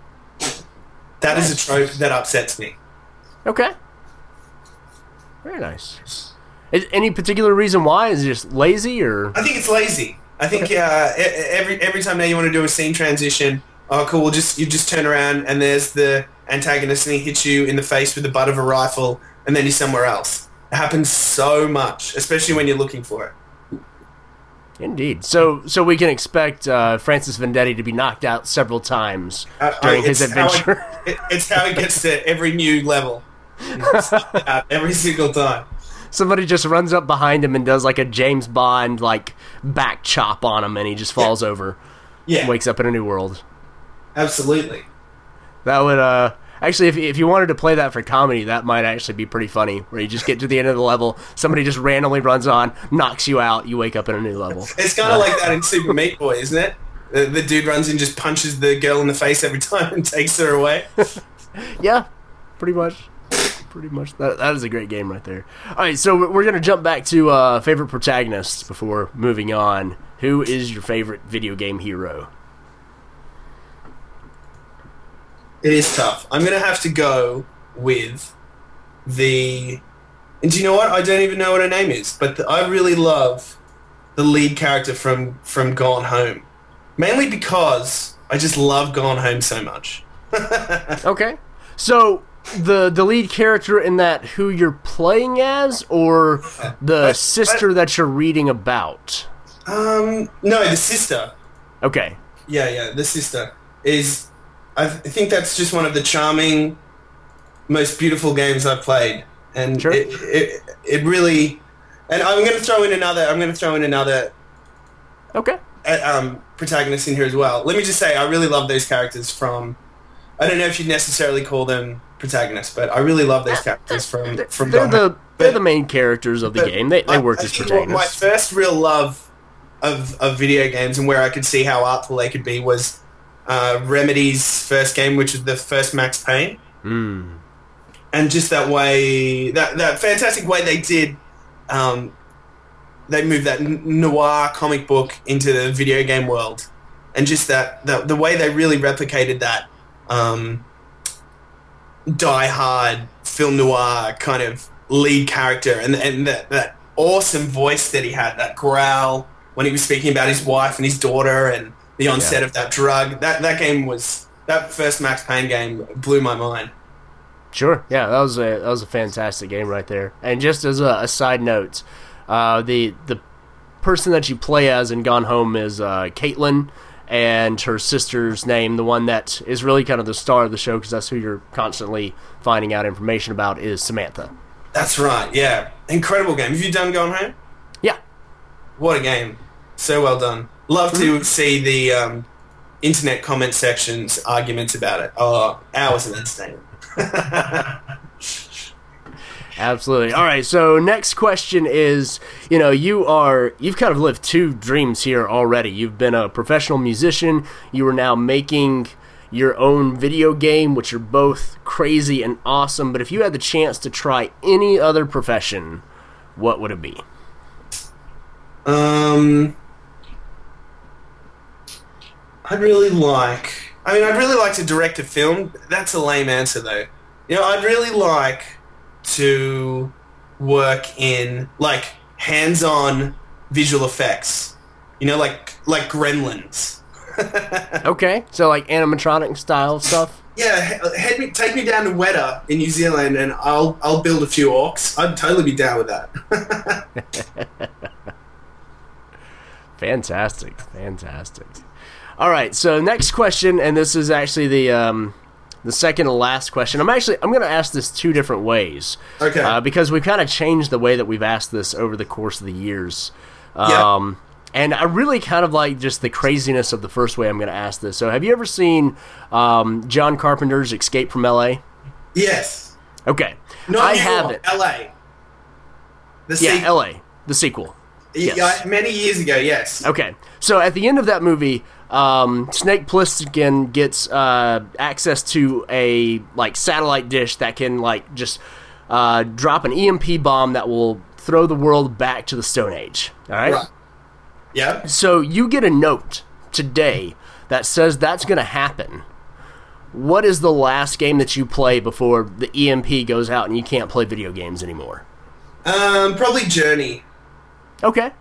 That is a trope that upsets me. okay, very nice. Is any particular reason why? Is it just lazy or I think it's lazy. I think uh, e- e- every every time now you want to do a scene transition, oh cool, we'll just you just turn around and there's the antagonist and he hits you in the face with the butt of a rifle and then he's somewhere else. It happens so much, especially when you're looking for it. Indeed. So, so we can expect uh, Francis Vendetti to be knocked out several times Uh, during uh, his it's how it- adventure. it- it's how he gets to every new level. Every single time. Somebody just runs up behind him and does like a James Bond like back chop on him, and he just falls over, Yeah, wakes up in a new world. absolutely. That would uh, Actually, if, if you wanted to play that for comedy, that might actually be pretty funny. Where you just get to the end of the level, somebody just randomly runs on, knocks you out, you wake up in a new level. It's kind of like that in Super Meat Boy, isn't it? The, the dude runs in, just punches the girl in the face every time, and takes her away. Yeah, pretty much. Pretty much. That, that is a great game right there. All right, so we're going to jump back to uh, favorite protagonists before moving on. Who is your favorite video game hero? It is tough. I'm gonna have to go with the. And do you know what? I don't even know what her name is, but the, I really love the lead character from from Gone Home, mainly because I just love Gone Home so much. Okay. So the the lead character in that who you're playing as or the I- sister that you're reading about? Um, no, the sister. Okay. Yeah, yeah, the sister is. I th- I think that's just one of the charming, most beautiful games I've played, and Sure. it, it it really. And I'm going to throw in another. I'm going to throw in another Okay. uh, um, protagonist in here as well. Let me just say, I really love those characters from. I don't know if you'd necessarily call them protagonists, but I really love those characters from from. They're Gone the they're But- the main characters of the game. They they I- work I as protagonists. My first real love of, of video games and where I could see how artful they could be was uh, Remedy's first game, which was the first Max Payne, Hmm. and just that way, that that fantastic way they did. Um, they moved that noir comic book into the video game world, and just that the, the way they really replicated that um, die hard film noir kind of lead character and and that, that awesome voice that he had that growl when he was speaking about his wife and his daughter and the onset Yeah. of that drug that that game was that first Max Payne game blew my mind Sure. Yeah, that was a that was a fantastic game right there. And just as a, a side note, uh, the the person that you play as in Gone Home is uh, Kaitlin, and her sister's name, the one that is really kind of the star of the show because that's who you're constantly finding out information about, is Samantha. that's right yeah incredible game have you done Gone Home Yeah. what a game so well done love to see the um, internet comment sections arguments about it oh hours of entertainment Absolutely. All right. So next question is, you know, you are you've kind of lived two dreams here already. You've been a professional musician. You are now making your own video game, which are both crazy and awesome. But if you had the chance to try any other profession, what would it be? Um, I'd really like. I mean, I'd really like to direct a film. That's a lame answer, though. You know, I'd really like to work in like hands-on visual effects. You know, like like Gremlins. Okay. So like animatronic style stuff. Yeah, head me, take me down to Weta in New Zealand, and I'll I'll build a few orcs. I'd totally be down with that. Fantastic, fantastic. All right, so next question, and this is actually the um, the second to last question. I'm actually I'm going to ask this two different ways. Okay. Uh, because we've kind of changed the way that we've asked this over the course of the years. Yeah. Um, and I really kind of like just the craziness of the first way I'm going to ask this. So, have you ever seen um, John Carpenter's Escape from L.A.? yes. Okay, No, I New have York, it. L.A. The Yeah, sequel. L.A. The sequel. yes. Yeah, many years ago, yes. Okay, so at the end of that movie, um, Snake Plissken gets uh, access to a like satellite dish that can like just uh, drop an EMP bomb that will throw the world back to the Stone Age. All right. Right. Yeah. So you get a note today that says that's going to happen. What is the last game that you play before the EMP goes out and you can't play video games anymore? Um, probably Journey. Okay.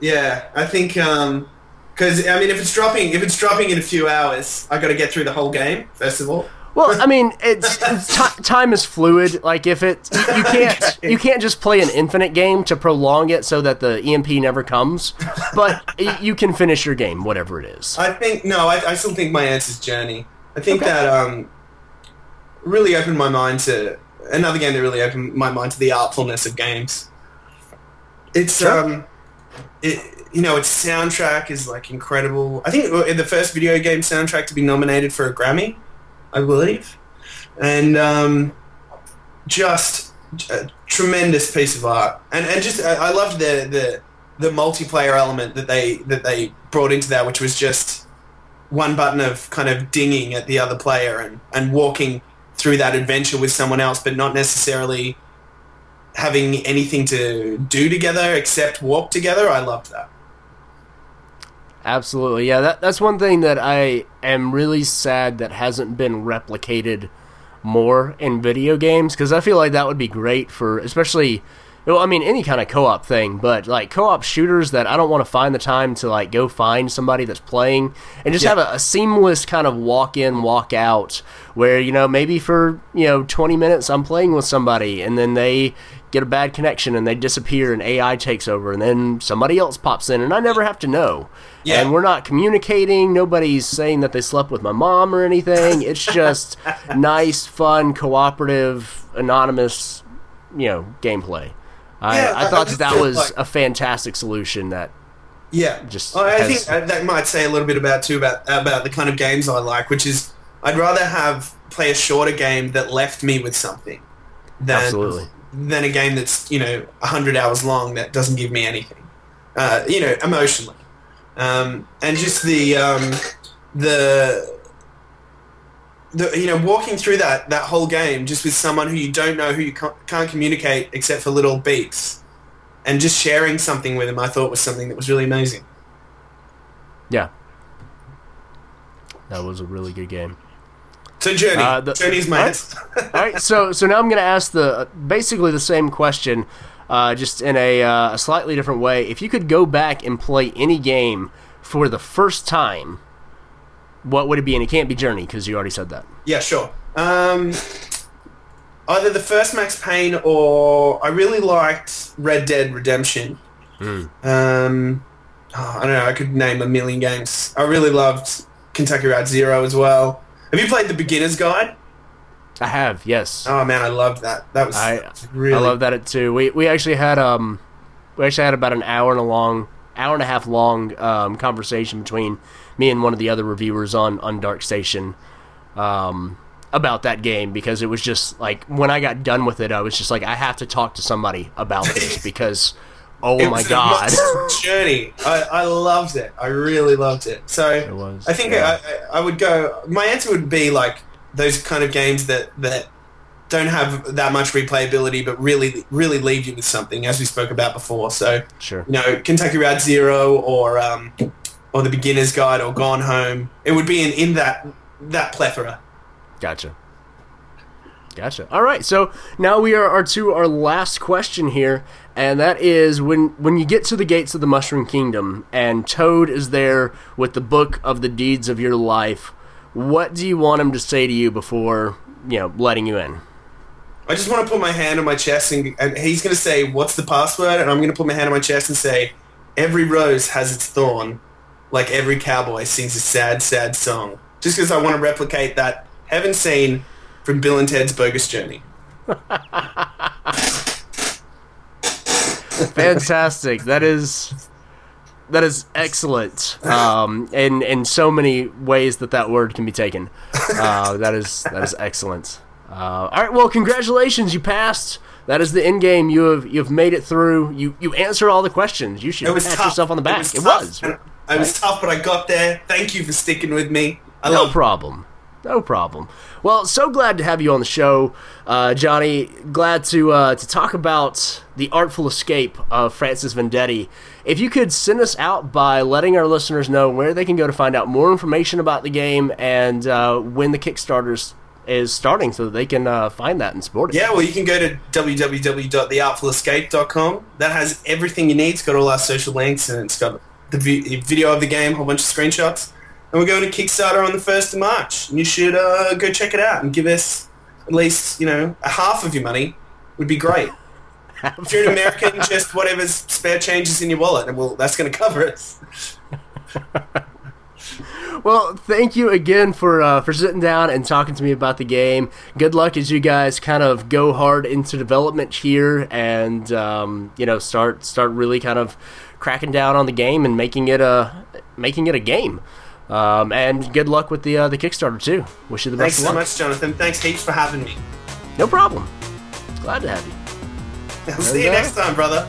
Yeah, I think um 'cause I mean, if it's dropping, if it's dropping in a few hours, I got to get through the whole game first of all. Well, I mean, it's, it's ti time is fluid. Like if it, you can't you can't just play an infinite game to prolong it so that the EMP never comes. But y- you can finish your game, whatever it is. I think no, I, I still think my answer's Journey. I think Okay. that um, really opened my mind to another game that really opened my mind to the artfulness of games. It's Sure. um, it you know its soundtrack is like incredible. I think it- was the first video game soundtrack to be nominated for a Grammy, I believe. and um, just a tremendous piece of art. And and just I, I loved the the the multiplayer element that they that they brought into that, which was just one button of kind of dinging at the other player and, and walking through that adventure with someone else, but not necessarily having anything to do together except walk together. I loved that. Absolutely, yeah. That that's one thing that I am really sad that hasn't been replicated more in video games because I feel like that would be great for especially well, I mean any kind of co-op thing, but like co-op shooters that I don't want to find the time to like go find somebody that's playing and just yeah. have a, a, seamless kind of walk in, walk out where you know maybe for you know 20 minutes I'm playing with somebody and then they get a bad connection and they disappear and AI takes over and then somebody else pops in and I never have to know. Yeah. And we're not communicating. Nobody's saying that they slept with my mom or anything. It's just nice, fun, cooperative, anonymous, you know, gameplay. I, yeah, I thought I that, that was like, a fantastic solution that yeah just I has, think that might say a little bit about too about about the kind of games I like, which is I'd rather have play a shorter game that left me with something than absolutely than a game that's you know hundred hours long that doesn't give me anything. Uh, you know, emotionally, um, and just the um, the the you know walking through that that whole game just with someone who you don't know who you can't, can't communicate except for little beeps, and just sharing something with them, I thought was something that was really amazing. Yeah, that was a really good game. So Journey, uh, the, Journey's my. All right. all right, so so now I'm going to ask the basically the same question, uh, just in a, uh, a slightly different way. If you could go back and play any game for the first time, what would it be? And it can't be Journey because you already said that. Yeah, sure. Um, either the first Max Payne or I really liked Red Dead Redemption. Mm. Um, oh, I don't know. I could name a million games. I really loved Kentucky Route Zero as well. Have you played the Beginner's Guide? I have, yes. Oh man, I loved that. That was I really. I love that too. We we actually had um, we actually had about an hour and a long, hour and a half long um, conversation between me and one of the other reviewers on on Dark Station, um, about that game because it was just like when I got done with it, I was just like, I have to talk to somebody about this because. Oh it my god! journey. I, I loved it. I really loved it. So it was, I think yeah. I, I would go. My answer would be like those kind of games that that don't have that much replayability, but really really leave you with something, as we spoke about before. So sure, you know, Kentucky Route Zero or um, or the Beginner's Guide or Gone Home. It would be in in that that plethora. Gotcha. Gotcha. All right, so now we are, are to our last question here, and that is when when you get to the gates of the Mushroom Kingdom and Toad is there with the book of the deeds of your life. What do you want him to say to you before you know letting you in? I just want to put my hand on my chest and, and he's going to say, "What's the password?" And I'm going to put my hand on my chest and say, "Every rose has its thorn, like every cowboy sings a sad, sad song." Just because I want to replicate that heaven scene from Bill and Ted's Bogus Journey. Fantastic. That is that is excellent. Um, in in so many ways that that word can be taken. Uh, that is that is excellent. Uh, all right. Well, congratulations. You passed. That is the end game. You have you have made it through. You you answered all the questions. You should pat tough. yourself on the back. It was. It was, I was tough, but I got there. Thank you for sticking with me. I no problem. No problem. Well, so glad to have you on the show, uh, Johnny. Glad to uh, to talk about the artful escape of Francis Vendetti. If you could send us out by letting our listeners know where they can go to find out more information about the game and uh, when the Kickstarters is starting, so that they can uh, find that and support it. Yeah, well, you can go to www.theartfulescape.com. That has everything you need. It's got all our social links and it's got the video of the game, a whole bunch of screenshots and we're going to Kickstarter on the 1st of March. And you should uh, go check it out and give us at least, you know, a half of your money would be great. If you're an American, just whatever's spare change is in your wallet, and well, that's going to cover it. well, thank you again for uh, for sitting down and talking to me about the game. Good luck as you guys kind of go hard into development here, and um, you know start start really kind of cracking down on the game and making it a making it a game. Um, and good luck with the uh, the Kickstarter too. Wish you the best. Thanks so much, Jonathan. Thanks heaps for having me. No problem. Glad to have you. I'll see you next time, brother.